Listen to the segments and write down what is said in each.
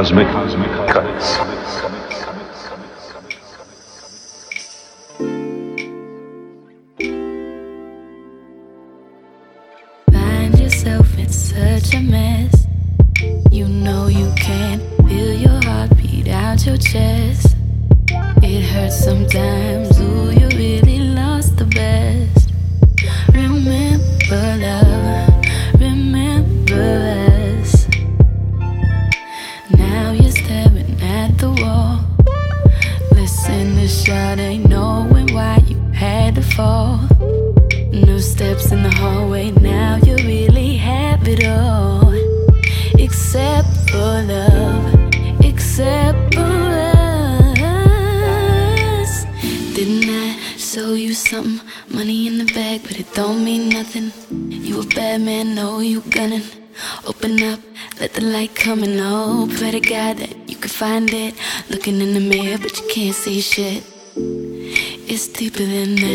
Cosmic Cuts. Find yourself in such a mess. You know you can't feel your heartbeat out your chest. It hurts sometimes. see shit. It's deeper than that.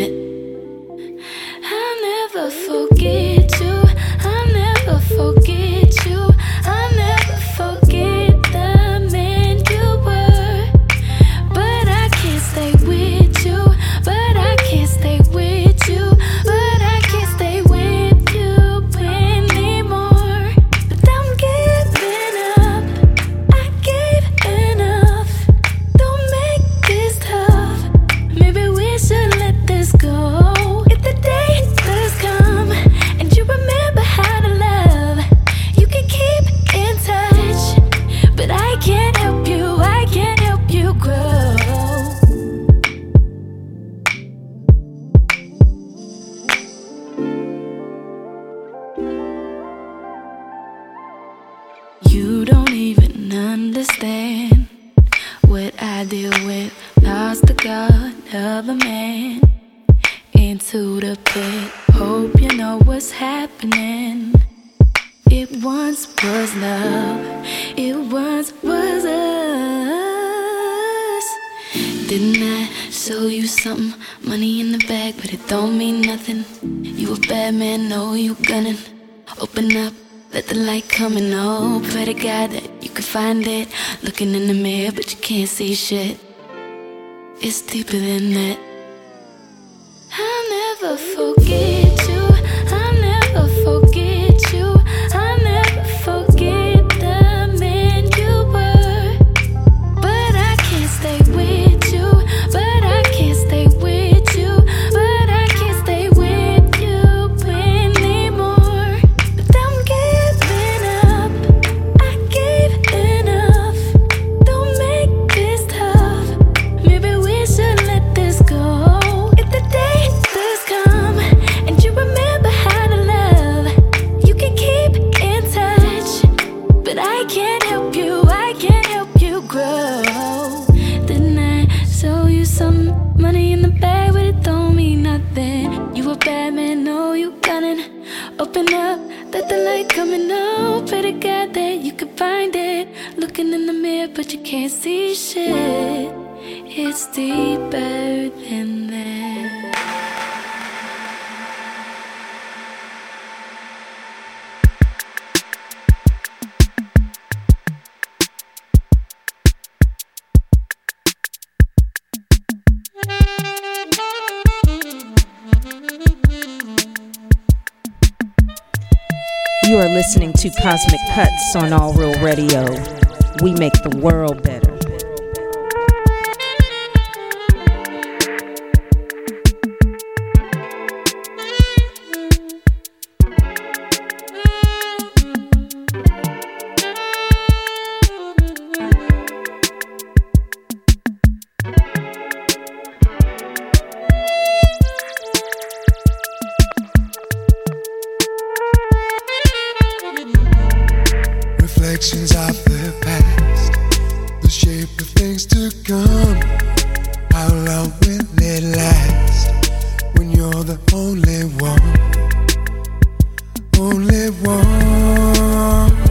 It once was love. It once was us. Didn't I show you something? Money in the bag, but it don't mean nothing. You a bad man, no, you gunning. Open up, let the light come in. Oh, pray to God that you can find it. Looking in the mirror, but you can't see shit. It's deeper than that. I'll never forget. Looking in the mirror, but you can't see shit. It's deeper than that. You are listening to Cosmic Cuts on All Real Radio we make the world better. things to come. How long will it last when you're the only one? Only one.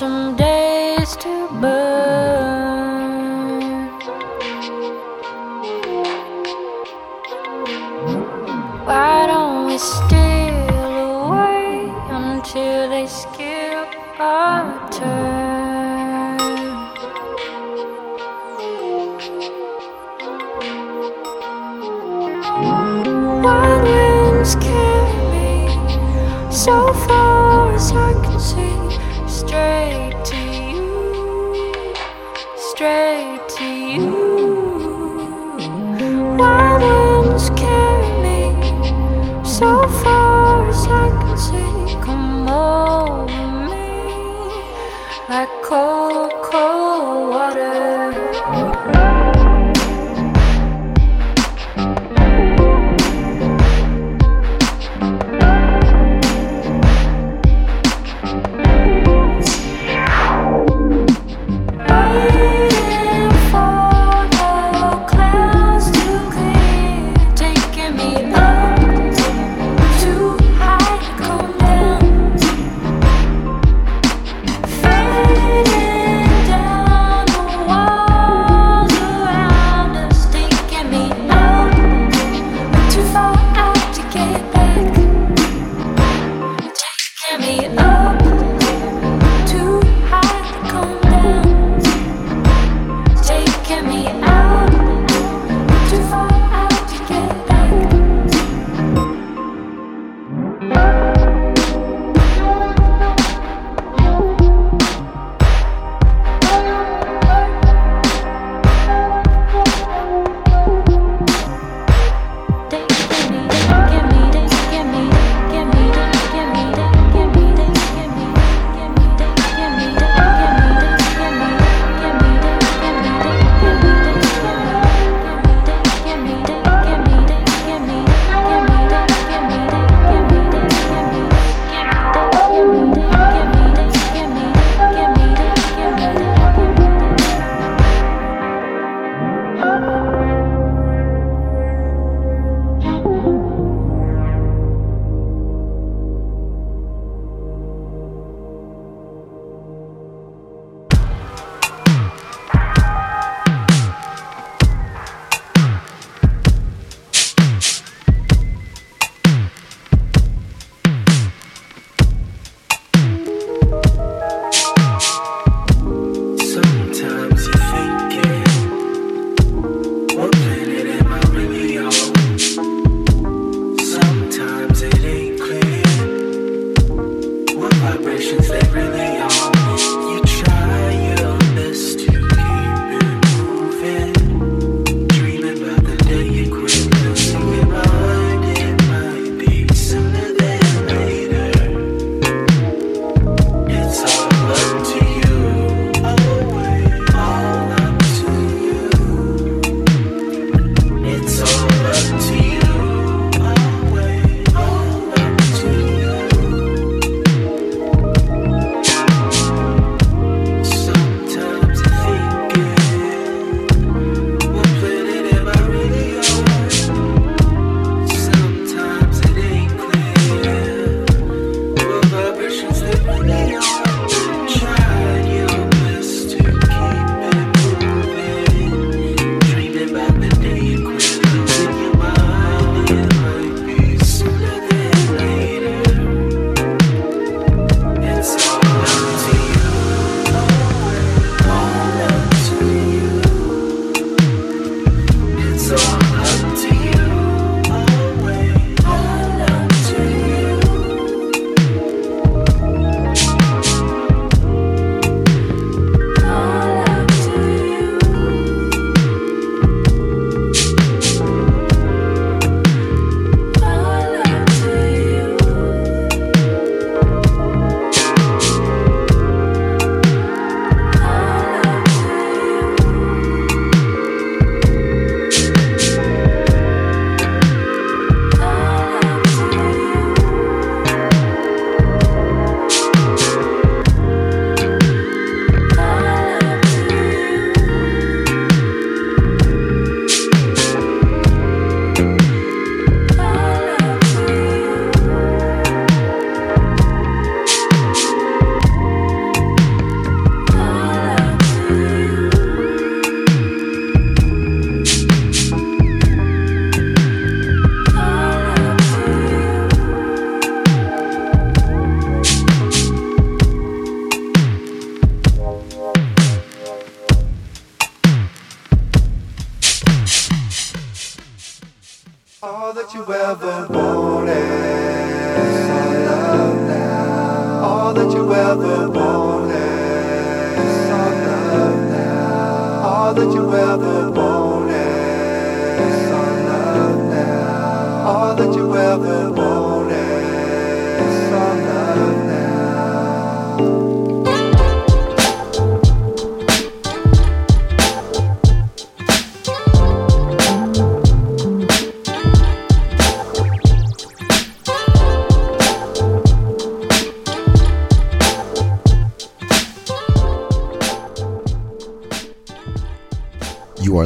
To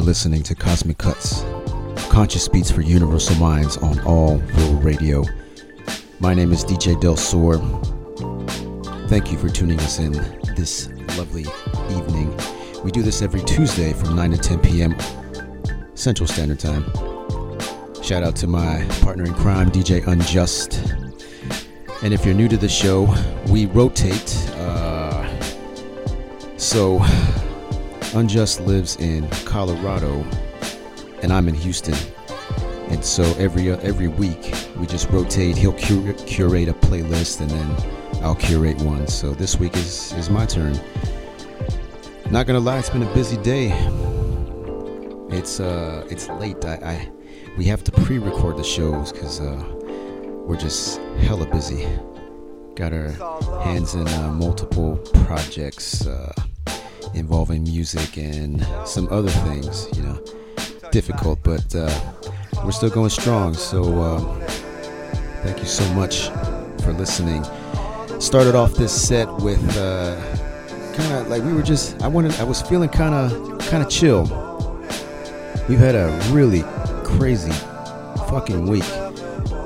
listening to Cosmic Cuts, conscious beats for universal minds on all real radio. My name is DJ Del Sor. Thank you for tuning us in this lovely evening. We do this every Tuesday from 9 to 10 p.m. Central Standard Time. Shout out to my partner in crime, DJ Unjust. And if you're new to the show, we rotate. Uh, so Unjust lives in Colorado, and I'm in Houston. And so every uh, every week we just rotate. He'll cur- curate a playlist, and then I'll curate one. So this week is is my turn. Not gonna lie, it's been a busy day. It's uh it's late. I, I we have to pre-record the shows because uh, we're just hella busy. Got our hands in uh, multiple projects. Uh, involving music and some other things, you know. Difficult, but uh, we're still going strong. So um, thank you so much for listening. Started off this set with uh, kind of like we were just. I wanted. I was feeling kind of kind of chill. We've had a really crazy fucking week,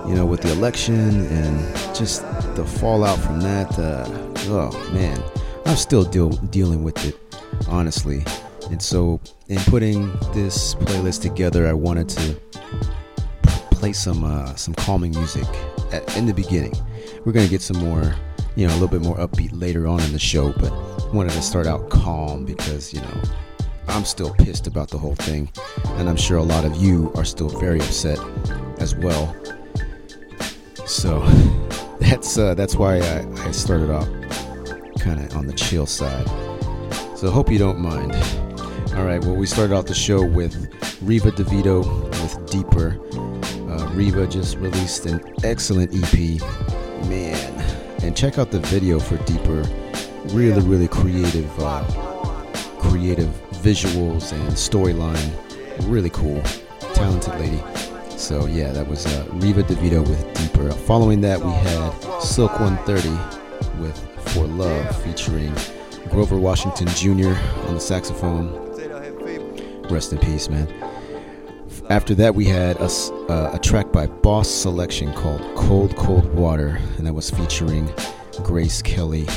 you know, with the election and just the fallout from that. Uh, oh man, I'm still deal, dealing with it honestly. And so, in putting this playlist together, I wanted to play some uh, some calming music at, in the beginning. We're gonna get some more, you know, a little bit more upbeat later on in the show, but wanted to start out calm because you know I'm still pissed about the whole thing, and I'm sure a lot of you are still very upset as well. So that's uh, that's why I, I started off kind of on the chill side. So hope you don't mind. All right, well, we started off the show with Riva DeVito with Deeper. Uh, just released an excellent EP, man. And check out the video for Deeper. Really, really creative, uh, creative visuals and storyline. Really cool, talented lady. So yeah, that was uh, Riva DeVito with Deeper. Following that, we had Silk 130 with For Love featuring Grover Washington Jr. on the saxophone. Rest in peace, man. After that, we had a, uh, a track by Boss Selection called Cold Cold Water, and that was featuring Grace Kelly.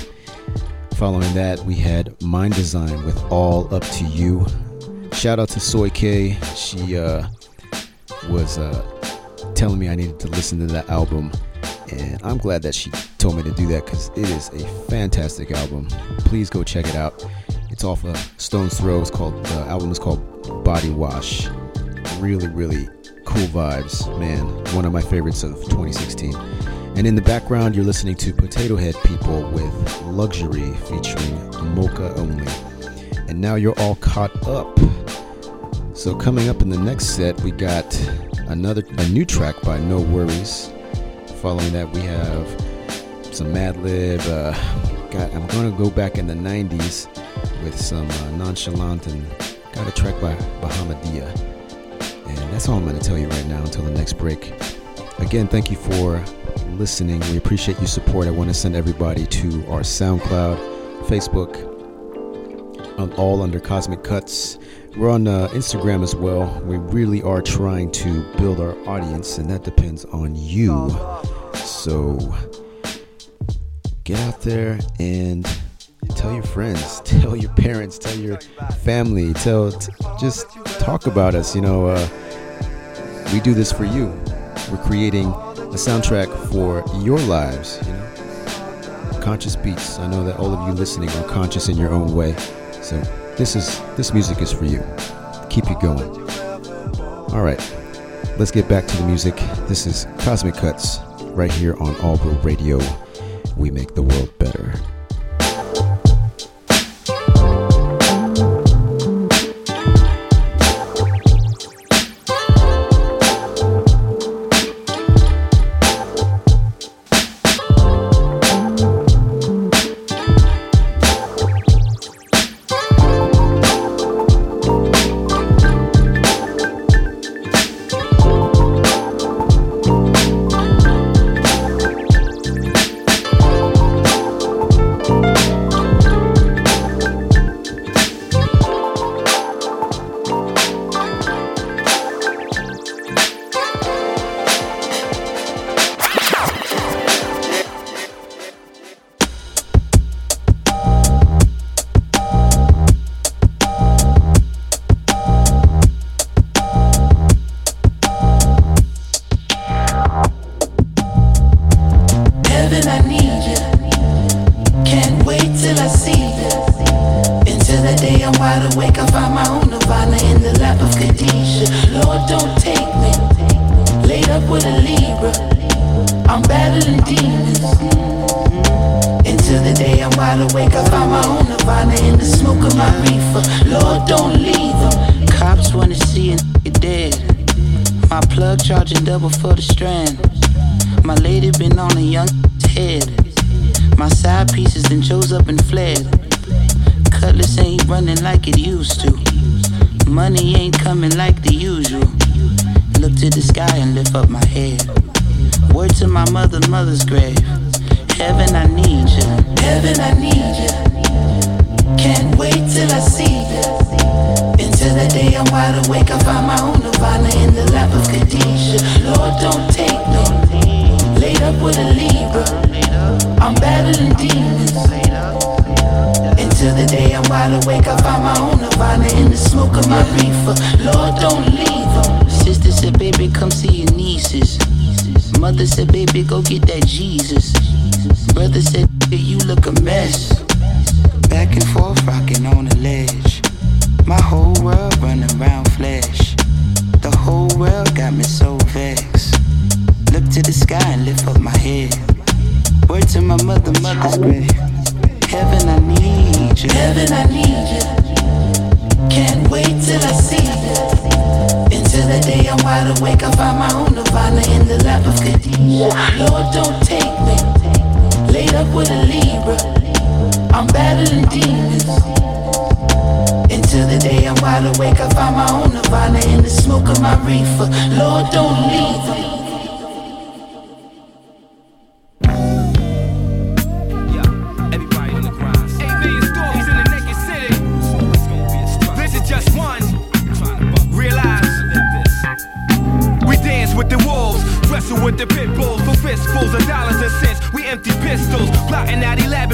Following that, we had Mndsgn with All Up to You. Shout out to Soy K. She uh, was uh, telling me I needed to listen to that album and I'm glad that she told me to do that because it is a fantastic album. Please go check it out. It's off of Stones Throw. It's called the album is called Body Wash. Really, really cool vibes, man. One of my favorites of 2016. And in the background, you're listening to Potato Head People with Luxury featuring Moka Only. And now you're all caught up. So coming up in the next set, we got another a new track by No Worries Following that, we have some Madlib. Uh, got, I'm going to go back in the 90s with some uh, Nonchalant and got a track by Bahamadia. And that's all I'm going to tell you right now until the next break. Again, thank you for listening. We appreciate your support. I want to send everybody to our SoundCloud, Facebook, um, all under Cosmic Cuts. We're on uh, Instagram as well. We really are trying to build our audience, and that depends on you. So get out there and tell your friends, tell your parents, tell your family, tell t- just talk about us. You know, uh, we do this for you. We're creating a soundtrack for your lives. You know, conscious beats. I know that all of you listening are conscious in your own way. So this is this music is for you. Keep you going. All right, let's get back to the music. This is Cosmic Cuts right here on All Brew Radio. We make the world better. the mother's grave. go get that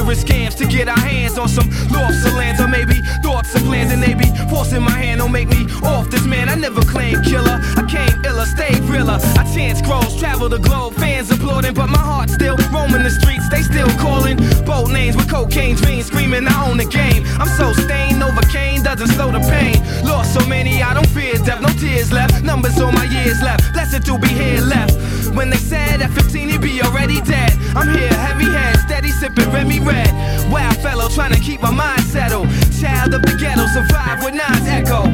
dangerous scams to get our hands on some lofts of lands or maybe thoughts of plans and they be forcing my hand. Don't make me off this man. I never claimed killer. I came iller, stay realer. I chance grows, travel the globe, fans applauding, but my heart still roaming the streets. They still calling bold names with cocaine dreams, screaming I own the game. I'm so stained, overcame, doesn't slow the pain. Lost so many, I don't fear death. No tears left, numbers on my years left. Blessed to be here left. When they said at 15 you'd be already dead. I'm here, heavy head, steady sipping Remy Red. Wow, fellow, trying to keep my mind settled. Child of the ghetto, survive with Nas Echo.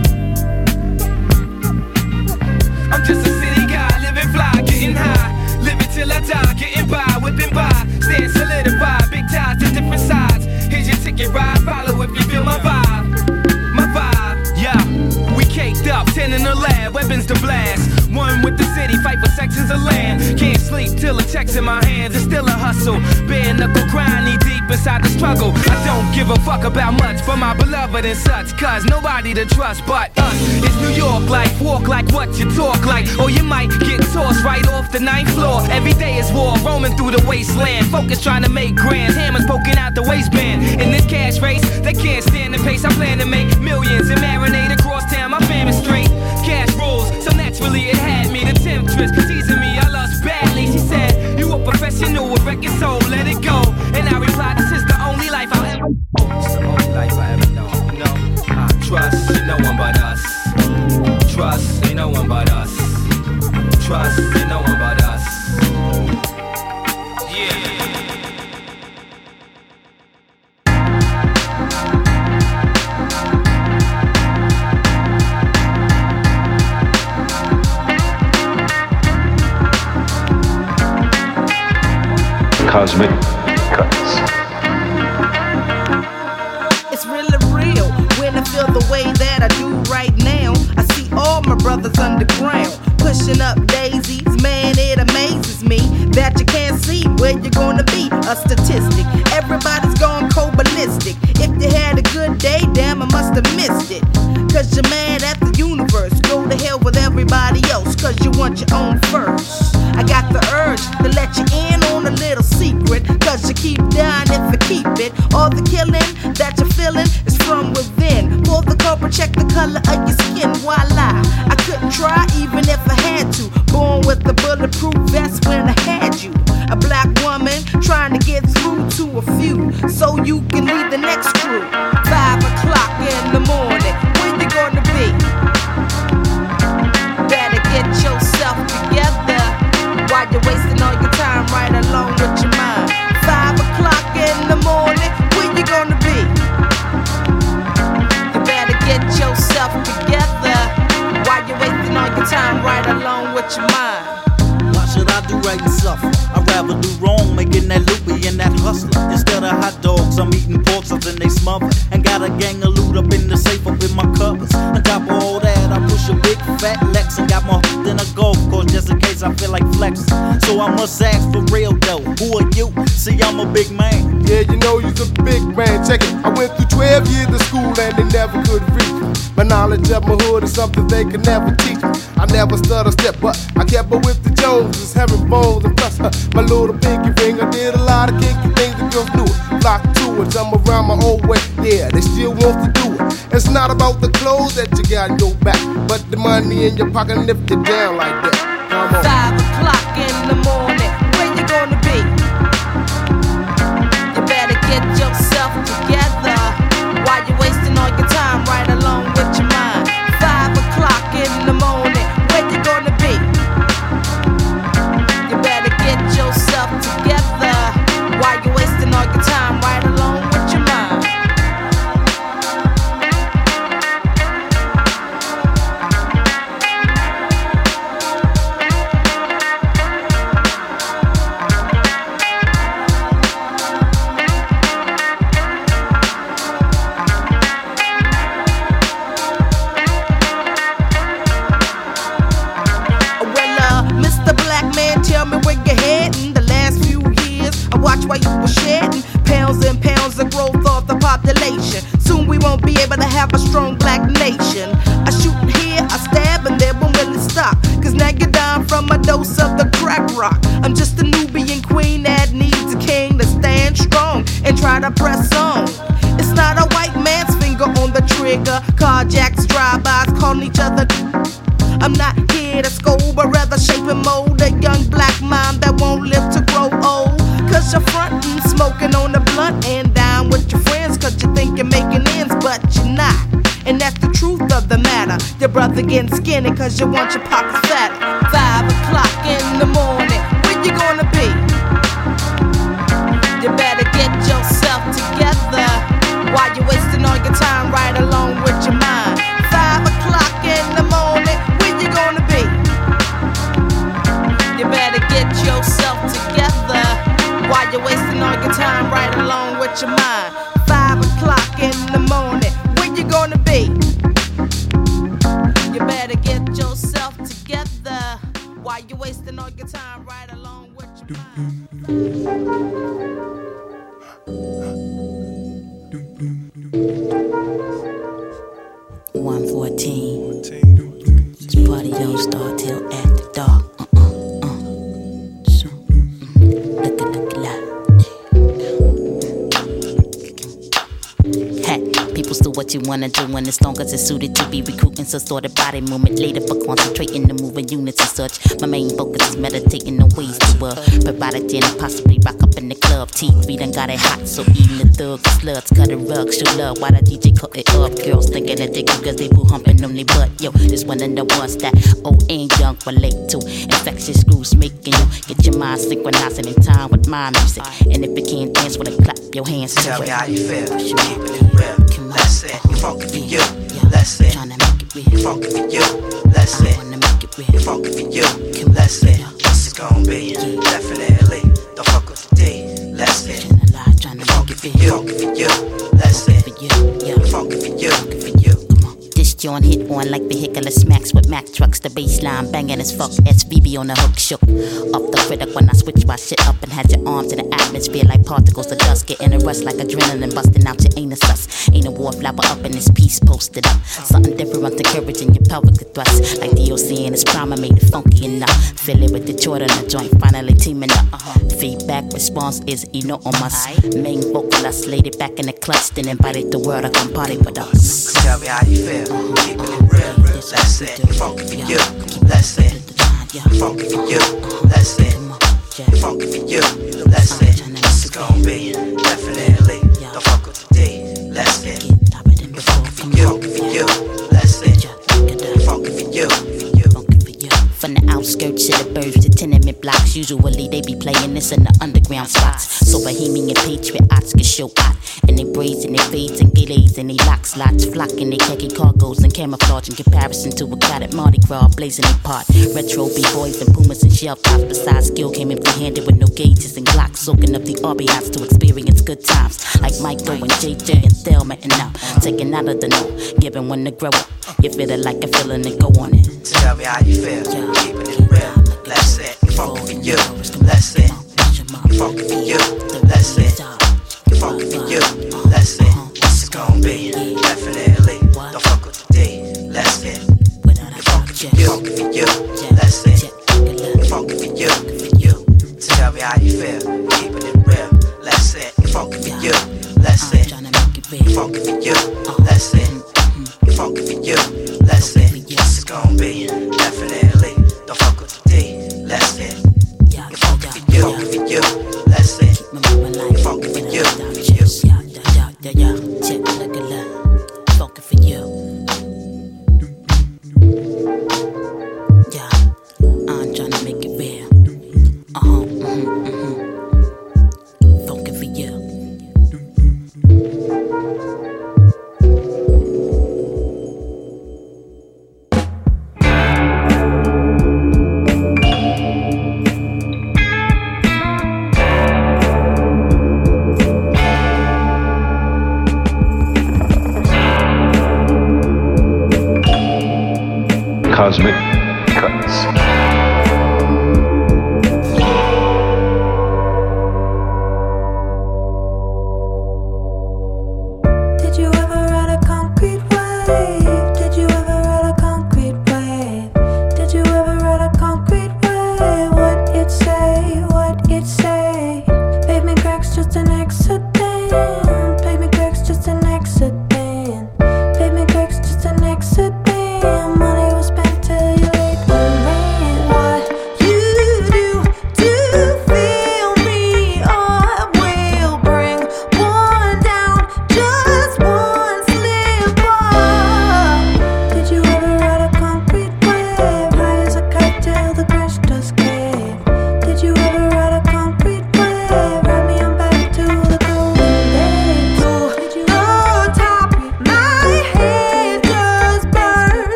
I'm just a city guy, living fly, getting high. Living till I die, getting by, whipping by. Stand solidified, big ties to different sides. Here's your ticket ride, follow if you feel my vibe. in the lab, weapons to blast. One with the city, fight for sections of land. Can't sleep till the checks in my hands. It's still a hustle. Bare knuckle grind, deep inside the struggle. I don't give a fuck about much for my beloved and such. Cause nobody to trust but us. It's New York life. walk like what you talk like. Or you might get tossed right off the ninth floor. Every day is war, roaming through the wasteland. Focus trying to make grand, hammers poking out the waistband. In this cash race, they can't stand the pace. I plan to make millions and marinate across town. My family's straight. Really, it had me, the temptress, teasing me. I lost badly. She said, You a professional with record soul, let it go. And I replied, This is the only life I'll ever know. It's the only life I ever know. No, I trust no one but us. Trust ain't no one but us. Trust ain't no one but us. It's really real when I feel the way that I do right now. I see all my brothers underground pushing up daisies. Man, it amazes me that you can't see where you're gonna be. A statistic. Everybody's gone cold ballistic. If you had a good day, damn, I must have missed it. Cause you're mad at the universe. Go to hell with everybody else, cause you want your own first. I got the urge to let you in a little secret. Cause you keep dying if you keep it. All the killing that you're feeling is from within. Pull the cover, check the color of your skin. Voila. I couldn't try even if I had to. Born with a bulletproof vest when I had you. A black woman trying to get through to a few. So you can lead the next crew. Right and? I'd rather do wrong, making that loopy and that hustler. Instead of hot dogs, I'm eating pork chops and they smother. And got a gang of loot up in the safe up in my covers. On top of all that, I push a big fat Lex and got more than a golf I feel like flexing. So I must ask for real though, who are you? See, I'm a big man. Yeah, you know you's a big man. Check it. I went through 12 years of school and they never could reach me. My knowledge of my hood is something they could never teach me. I never stutter step, but I kept up with the Joneses, having bones and plus my little pinky ring. I did a lot of kinky things the girls knew it. Flock to it, I'm around my old way. Yeah, they still want to do it. It's not about the clothes that you got in your back, but the money in your pocket and lift it down like that. Come on. Five have a strong Brother getting skinny cause you want your pockets fatter. Wanna do when as long as it's suited to be recruiting. So sort of body movement later for concentrating the moving units and such. My main focus is meditating on ways to uh, provide a din and possibly rock up in the club. T3 done got it hot, so even the thugs, sluts, cut a rug, show love while the DJ cut it up. Girls thinking that they cause they boo humping on their butt. Yo, this one of the ones that old and young relate to. Infectious grooves making you get your mind synchronizing in time with my music. And if you can't dance with it, clap your hands Tell me how you feel. Keeping it real. Come on. Let's say you funky for you. Let's say Tryna make it funky for you. Let's I wanna make it funky for you. Let's on. this is gonna be Joint hit on like vehicular smacks with Mack trucks. The baseline banging as fuck. SVB on the hook shook. Up the critic when I switch my shit up and had your arms in the atmosphere like particles of dust. Getting a rush like adrenaline busting out your anus sus. Ain't a war flapper up in this piece posted up. Something different encouraging your pelvic thrust. Like DOC in his prime, I made it funky enough. Fill it with the Jordan, the joint finally teaming up. Uh-huh. Feedback response is enormous. Main vocalist laid it back in the clutch, then invited the world to come party with us. Tell me how you feel. Keeping it real. That's it. Funky for you. That's it. Funky for you. That's it. Funky for you. That's it. It's gonna be definitely. Don't fuck with the D. That's it. Funky for you. Funky for you. Outskirts of the burbs to tenement blocks, usually they be playing this in the underground spots. So bohemian patriots can show out. And they braids and they fades and gillies and they lock slots, flocking they khaki cargoes and camouflage in comparison to a crowded Mardi Gras blazing a part. Retro b-boys and pumas and shell tops. Besides, skill came empty-handed with no gauges and glocks, soaking up the RBIs to experience good times. Like Michael and JJ and Thelma and now taking out of the know, giving one to grow up. You feel it like a feeling and go on it. Tell me how you feel. Keeping it real. That's it. Funky for you. That's it. Funky for you. It. Funky for you. That's it. It's gonna be definitely. Don't fuck with the D. It. Funky for you. For you. That's it. Funky for you. For you. Tell me how you feel. Keeping it real. That's it. Funky for you. That's it. Funky for you. That's it. Funky for you. That's it. It's gonna be definitely. You. Funky for you. That's it. Funky for you. For you. Funky Cosmic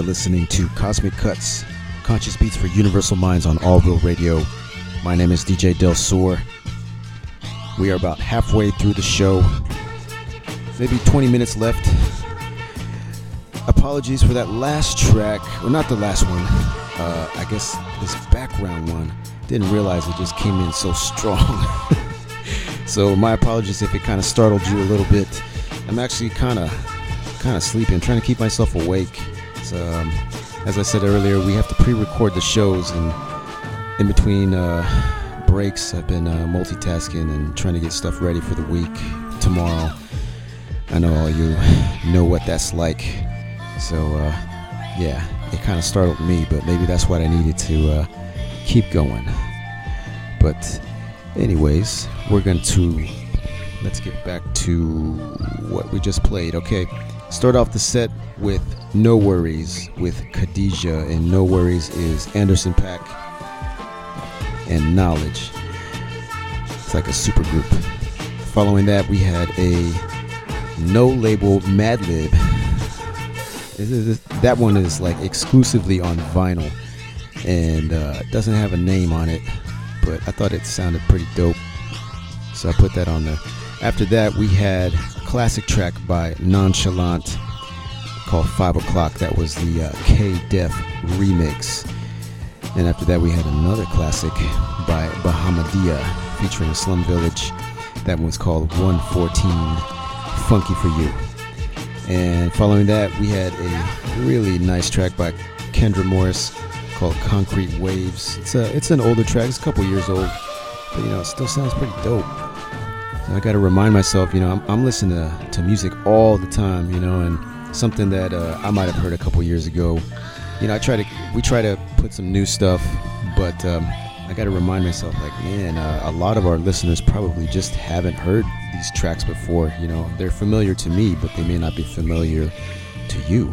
are listening to Cosmic Cuts, conscious beats for universal minds on All Real Radio. My name is DJ Del Sur. We are about halfway through the show, maybe 20 minutes left. Apologies for that last track, or not the last one. Uh, I guess this background one. Didn't realize it just came in so strong. so my apologies if it kind of startled you a little bit. I'm actually kind of kind of sleepy. I'm trying to keep myself awake. Um, as I said earlier, we have to pre-record the shows, and in between uh, breaks, I've been uh, multitasking and trying to get stuff ready for the week tomorrow. I know all you know what that's like. So, uh, yeah, it kind of startled me, but maybe that's what I needed to uh, keep going. But, anyways, we're going to let's get back to what we just played. Okay, start off the set with NxWorries with Khadija, and NxWorries is Anderson .Paak and Knxwledge. It's like a super group. Following that, we had a no label Madlib. That one is like exclusively on vinyl and uh, doesn't have a name on it, but I thought it sounded pretty dope. So I put that on there. After that, we had classic track by Nonchalant called Five O'Clock. That was the uh, K Def remix. And after that, we had another classic by Bahamadia featuring Slum Village. That one's called 114 Funky for You. And following that, we had a really nice track by Kendra Morris called Concrete Waves. It's a it's an older track, it's a couple years old, but you know, it still sounds pretty dope. I got to remind myself, you know, I'm, I'm listening to, to music all the time, you know, and something that uh, I might have heard a couple years ago. You know, I try to we try to put some new stuff, but um, I got to remind myself, like, man, uh, a lot of our listeners probably just haven't heard these tracks before. You know, they're familiar to me, but they may not be familiar to you.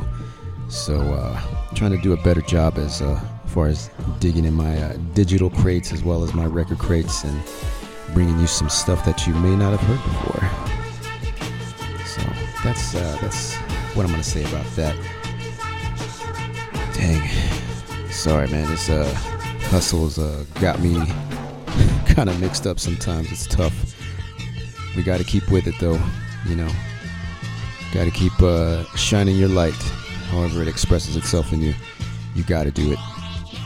So, uh, trying to do a better job as uh, far as digging in my uh, digital crates as well as my record crates and bringing you some stuff that you may not have heard before. So that's uh, that's what I'm gonna say about that. Dang, sorry man, this uh, hustle's uh, got me kind of mixed up sometimes. It's tough. We got to keep with it though, you know. Got to keep uh, shining your light, however it expresses itself in you. You got to do it.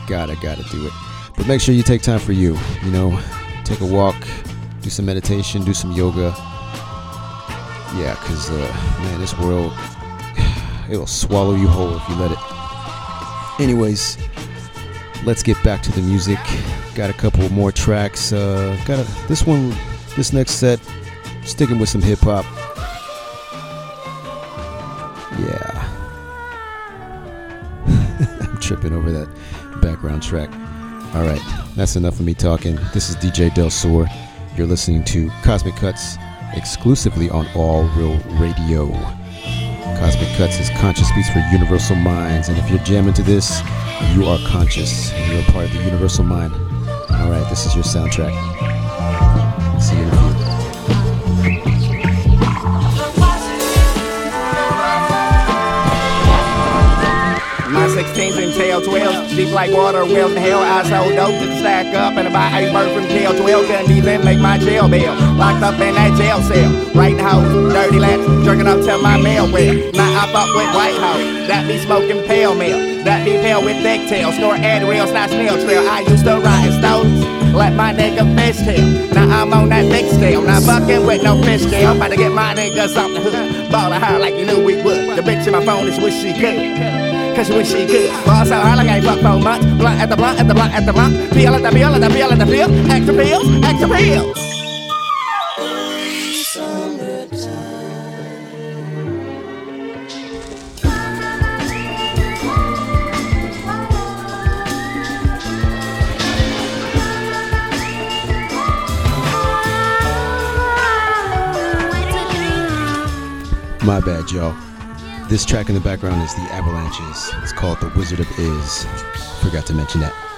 Gotta, gotta do it. But make sure you take time for you. You know, take a walk, do some meditation, do some yoga. Yeah, because, uh, man, this world, it'll swallow you whole if you let it. Anyways, let's get back to the music. Got a couple more tracks. Uh, got a, this one, this next set, sticking with some hip hop. Yeah. I'm tripping over that background track. All right, that's enough of me talking. This is DJ Del Sur. You're listening to Cosmic Cuts exclusively on All Real Radio. Cosmic Cuts is conscious beats for universal minds, and if you're jamming to this, you are conscious and you're part of the universal mind. All right, this is your soundtrack. 16s and tail 12s. Deep like water, wells in hell. I sold dope to stack up and buy eight birds from tail 12. Couldn't even make my jail bail. Locked up in that jail cell. Right now, dirty lads, jerking up till my mail well. Now I fuck with White House. That be smoking pale mail. That be pale with thick tail. Store ad rails, not snail trail. I used to ride stones. Let my nigga fish tail. Now I'm on that big scale. Not fucking with no fish scale. I'm about to get my nigga something. Ballin' high like you knew we would. The bitch in my phone is what she could. Cause she wish she could. Ball so hard like I ain't fucked for months. Blunt at the blunt at the blunt at the blunt. Peel at the peel at the peel at the peel. Extra pills, extra pills. This track in the background is the Avalanches. It's called The Wizard of Iz. Forgot to mention that.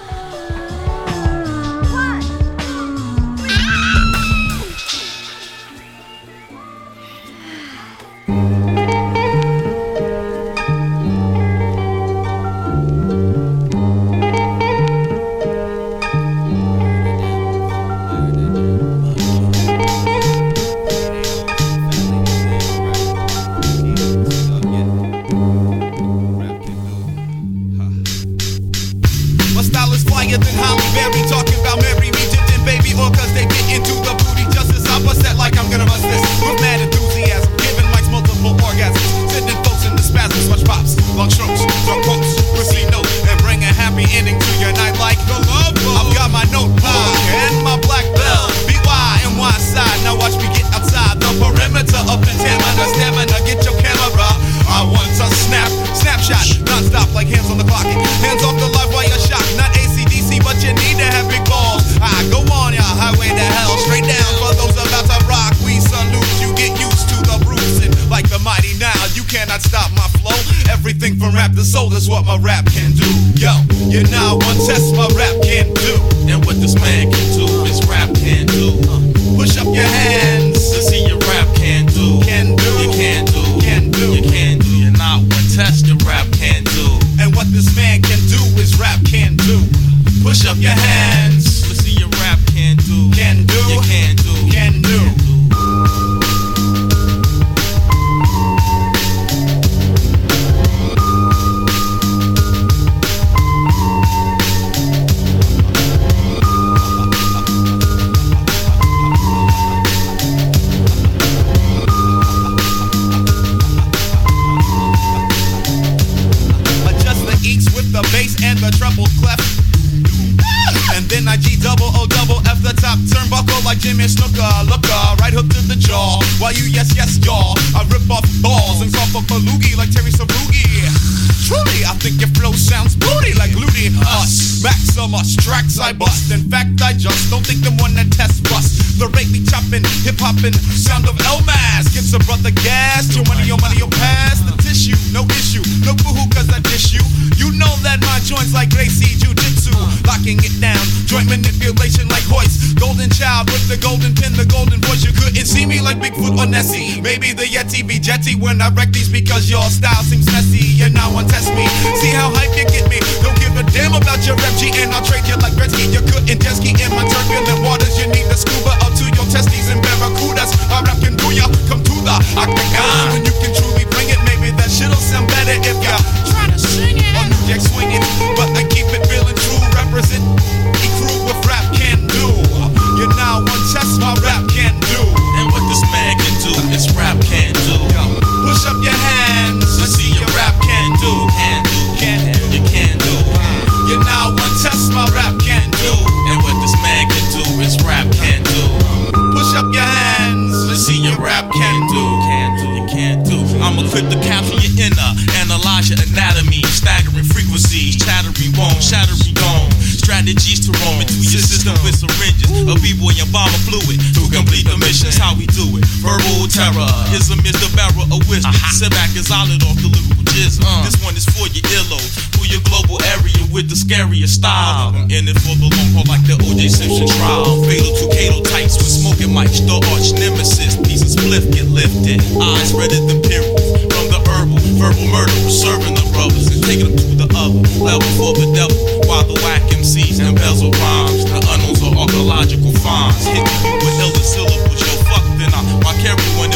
Us, Maximus, tracks I bust. In fact, I just don't think them one that test bust. The rate me chopping, hip hopping, sound of Elmas. Gives a brother gas. Your money, your money, your pass. The tissue, no issue. No boohoo, cause I dish you. You know that my joints like Gracie Jiu Jitsu. Locking it down, joint manipulation like Hoist. Golden child with the golden pin, the golden voice. You couldn't see me like Bigfoot or Nessie. Maybe the Yeti be jetty when I wreck these because your style seems messy. You're now one test me. See how hype you get me. Don't give a damn about your rep G and I'll trade you like Gretzky. You couldn't jet ski in my turbulent waters. You need the scuba to your testes and barracudas. I rap can do ya. Come to the octagon when you can truly bring it. Maybe that shit'll sound better if ya try to sing it. Or New Jack swinging, but I keep it feeling true. Represent E crew with rap can do. You're now one test my rap can do. And what this man can do, is rap can do. Push up your hands. Let's see your rap can do. Can do. Can do. Can I'm equipped to capture your inner, analyze your anatomy, staggering frequencies, chattering bones, shattering dome. Strategies to roam into your system with syringes, a b-boy and bomber fluid to complete the mission. That's how we do it. Verbal terror, ism is the barrel of wisdom. Sit back I let off the lyrical jism. Uh. This one is for your earlobe, for your global area with the scariest style. I'm in it for the long haul like the O.J. Simpson trial. Fatal to Cato tights with smoking mics, the arch nemesis. Pieces spliff get lifted, eyes redder than periods. Verbal murder, we're serving the brothers and taking them to the other level for the devil. While the whack MCs embezzle rhymes, the unknowns are archaeological finds. Hitting you with illest syllables, yo fuck then I why carry one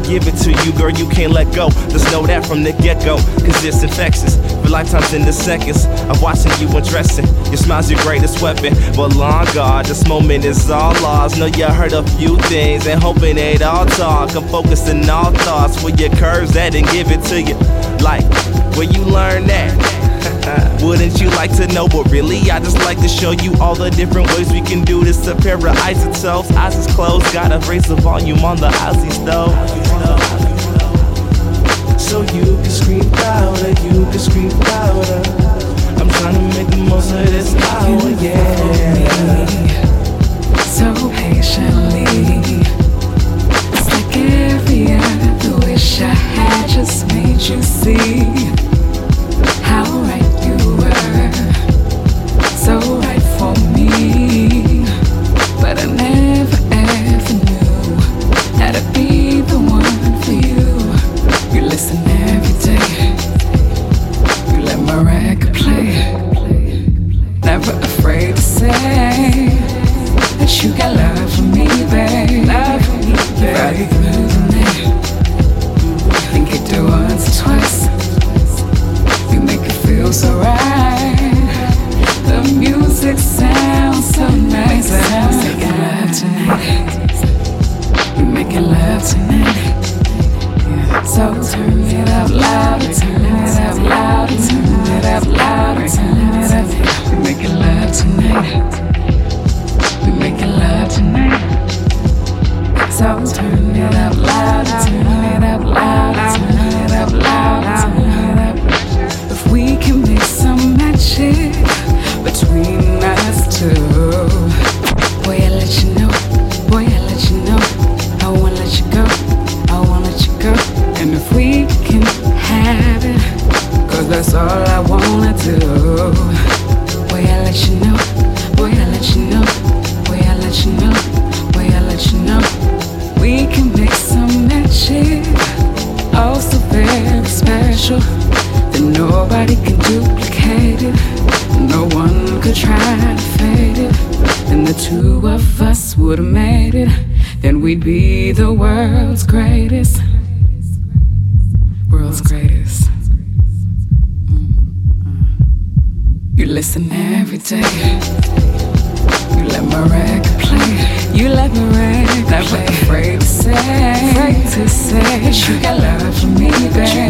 to give it to you, girl, you can't let go. Just know that from the get go, cause it's infectious. For lifetimes in the seconds, I'm watching you undressing. Your smile's your greatest weapon. But long God, this moment is all ours. Know you heard a few things and hoping it all talk. I'm focusing all thoughts with your curves that and give it to you. Like, where you learn that wouldn't you like to know? But really, I just like to show you all the different ways we can do this. A pair of isotopes, eyes is closed. Gotta raise the volume on the Aussies though. So you can scream louder, you can scream louder. I'm trying to make the most of this hour, yeah. So patiently, it's like every other wish I had just made you see. so World's greatest. World's greatest. Mm, uh. You listen every day. You let my record play. You let my record Never play. afraid to say. Afraid to say. You got love for me, babe.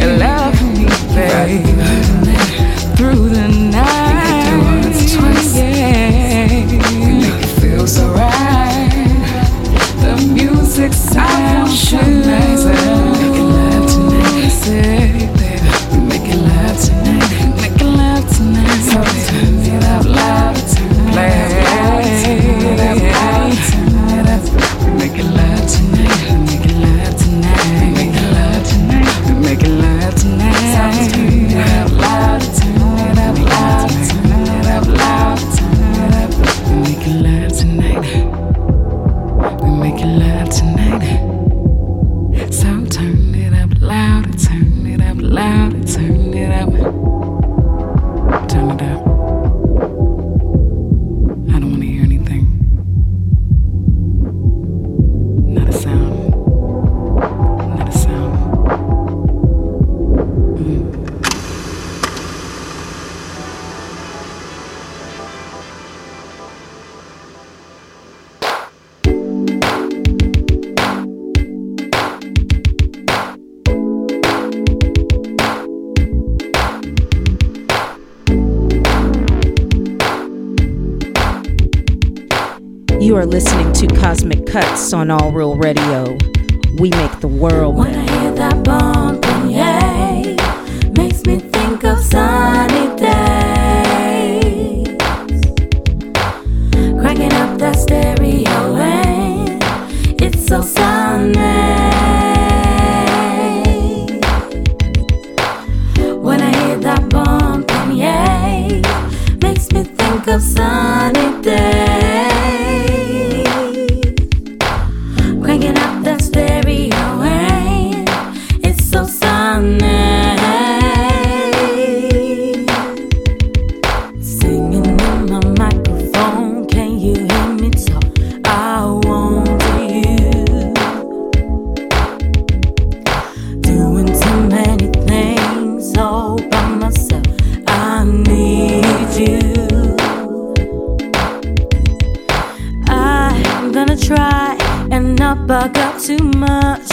I got too much.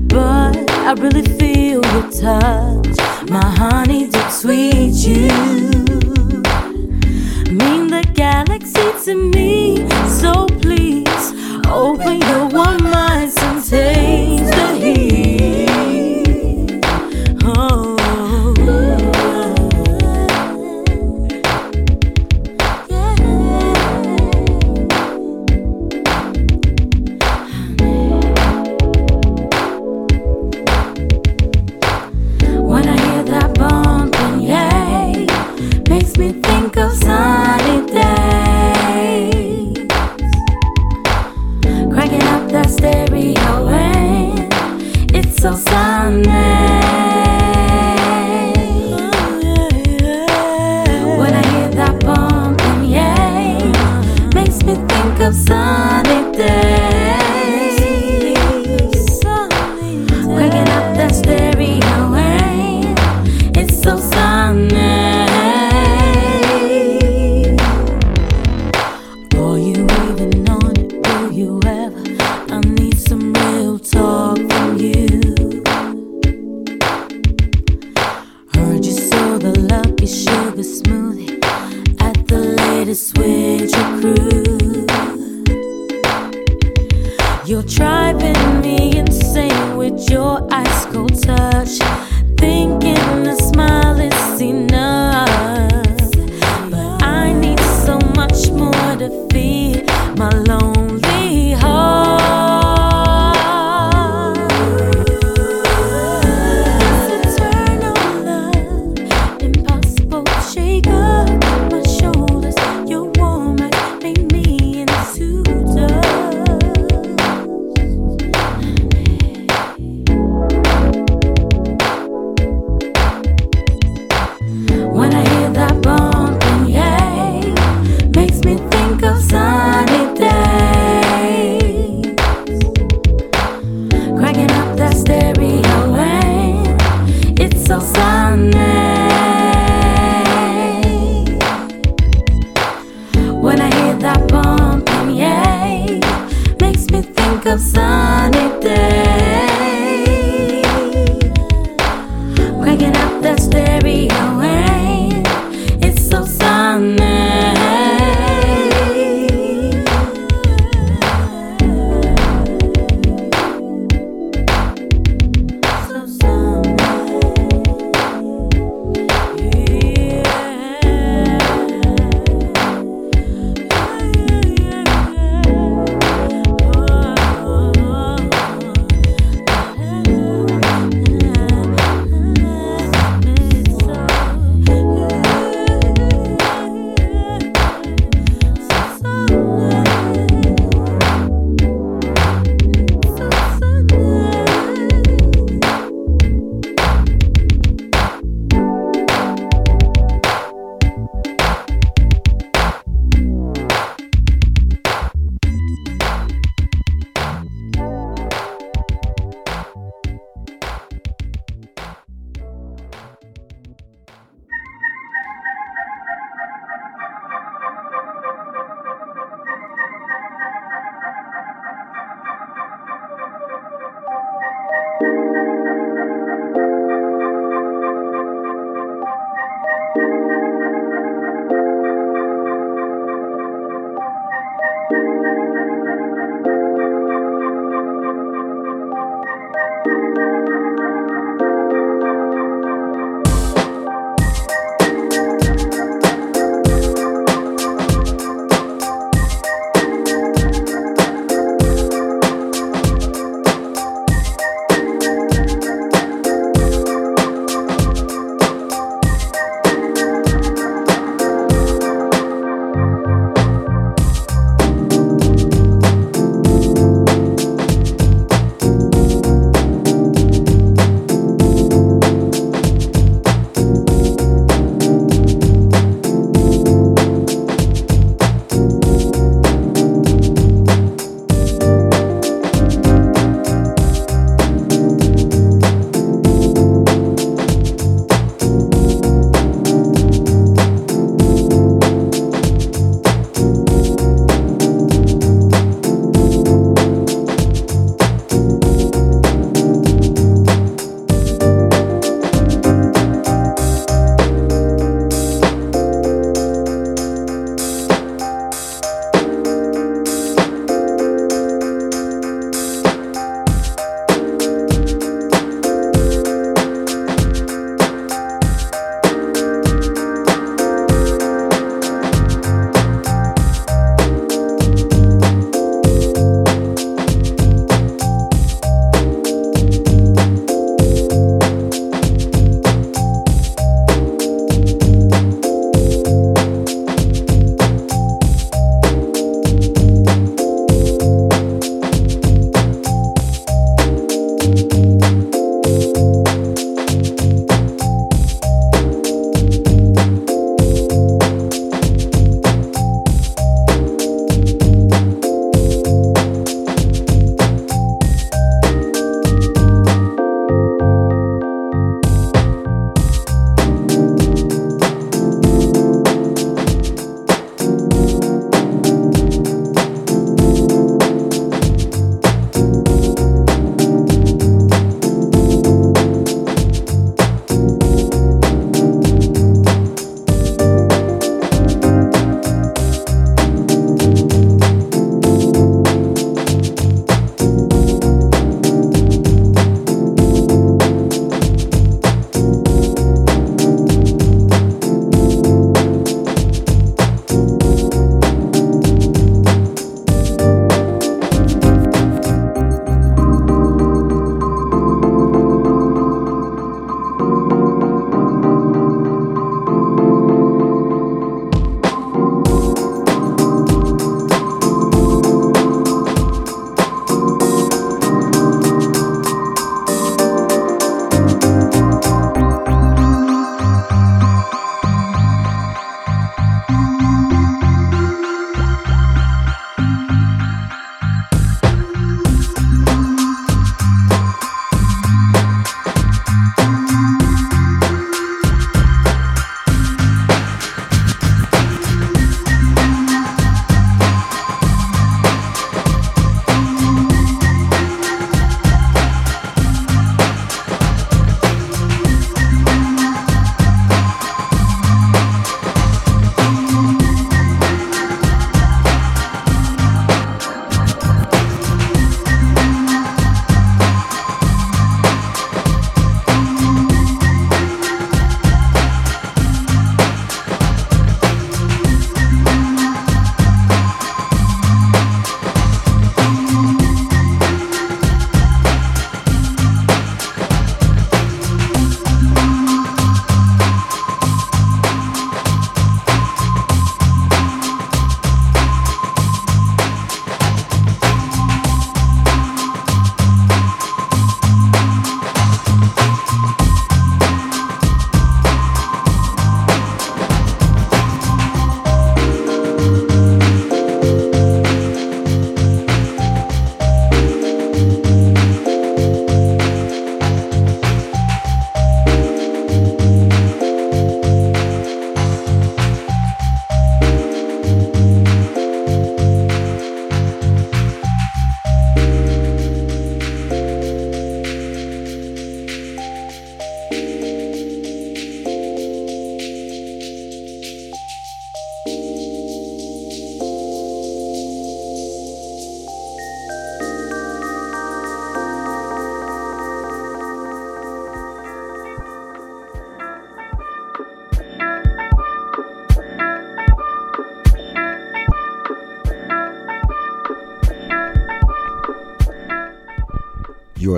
But I really feel your touch. My honey did sweet you. Mean the galaxy to me. So please open your one.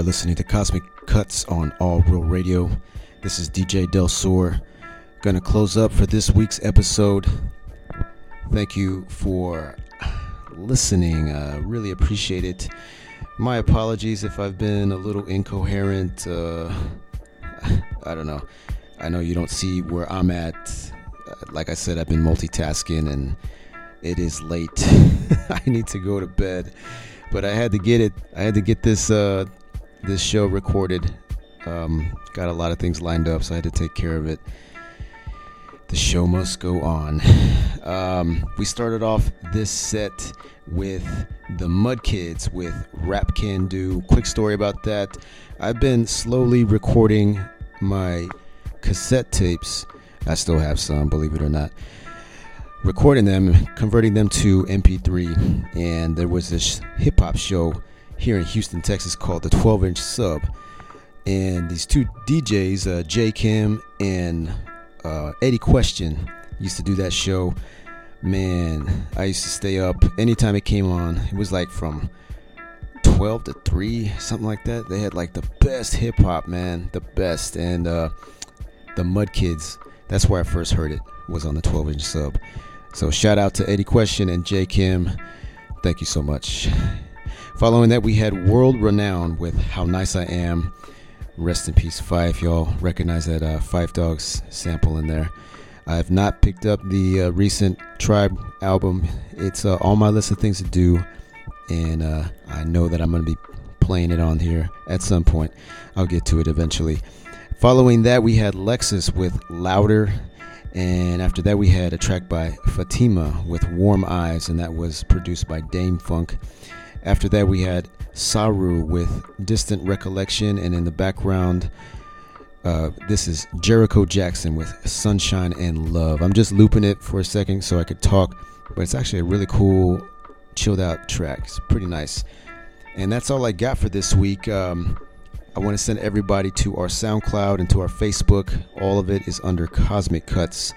Are listening to Cosmic Cuts on All Real Radio. This is DJ Del Sur. Gonna close up for this week's episode. Thank you for listening. Uh, really appreciate it. My apologies if I've been a little incoherent. Uh, I don't know. I know you don't see where I'm at. Uh, like I said, I've been multitasking and it is late. I need to go to bed. But I had to get it. I had to get this uh, this show recorded. Um, got a lot of things lined up, so I had to take care of it. The show must go on. Um, we started off this set with the Mud Kids with Rap Can Do. Quick story about that. I've been slowly recording my cassette tapes. I still have some, believe it or not. Recording them, converting them to MP3, and there was this hip hop show here in Houston, Texas called the 12 inch sub. And these two DJs, uh, J Kim and uh, Eddie Question, used to do that show. Man, I used to stay up anytime it came on. It was like from 12 to 3, something like that. They had like the best hip hop, man, the best. And uh, the Mud Kids, that's where I first heard it, was on the 12 inch sub. So shout out to Eddie Question and J Kim. Thank you so much. Following that, we had World Renowned with How Nice I Am. Rest in peace, Phife. Y'all recognize that uh, Phife Dawg's sample in there. I have not picked up the uh, recent Tribe album. It's uh, on my list of things to do, and uh, I know that I'm going to be playing it on here at some point. I'll get to it eventually. Following that, we had Lexus with Louder, and after that, we had a track by Fatima with Warm Eyes, and that was produced by DâM-FunK. After that, we had Saru with Distant Recollection, and in the background, uh, this is Jericho Jackson with Sunshine and Love. I'm just looping it for a second so I could talk, but it's actually a really cool, chilled out track. It's pretty nice. And that's all I got for this week. Um, I want to send everybody to our SoundCloud and to our Facebook. All of it is under Cosmic Cuts.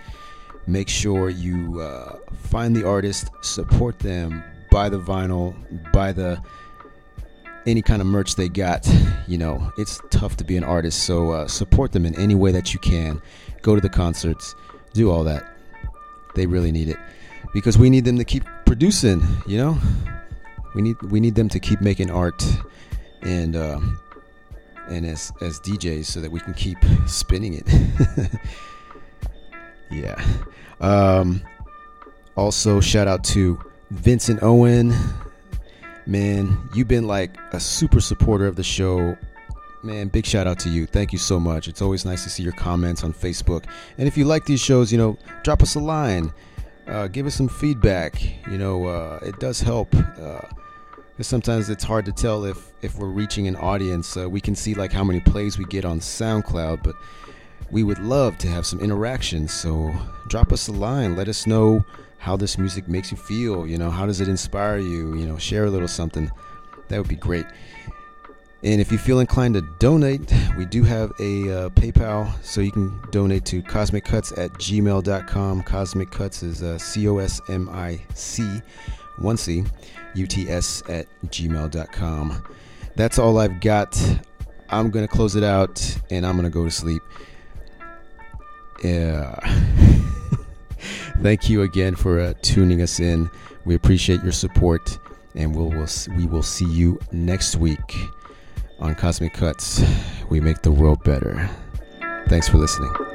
Make sure you uh, find the artist, support them, buy the vinyl, buy the any kind of merch they got. You know, it's tough to be an artist, so uh, support them in any way that you can. Go to the concerts, do all that. They really need it because we need them to keep producing. You know, we need we need them to keep making art and uh, and as as DJs so that we can keep spinning it. yeah. Um, also, shout out to Vincent Owen, man, you've been like a super supporter of the show. Man, big shout out to you. Thank you so much. It's always nice to see your comments on Facebook. And if you like these shows, you know, drop us a line. Uh, give us some feedback. You know, uh, it does help. Uh, sometimes it's hard to tell if if we're reaching an audience. Uh, we can see like how many plays we get on SoundCloud, but we would love to have some interaction. So drop us a line. Let us know how this music makes you feel. You know, how does it inspire you? You know, share a little something. That would be great. And if you feel inclined to donate, we do have a uh, PayPal, so you can donate to cosmiccuts at gmail.com. Cosmic Cuts is uh, C O S M I C, one C, U T S at gmail.com. That's all I've got. I'm going to close it out and I'm going to go to sleep. Yeah. Thank you again for uh, tuning us in. We appreciate your support, and we'll, we'll we will see you next week on Cosmic Cuts. We make the world better. Thanks for listening.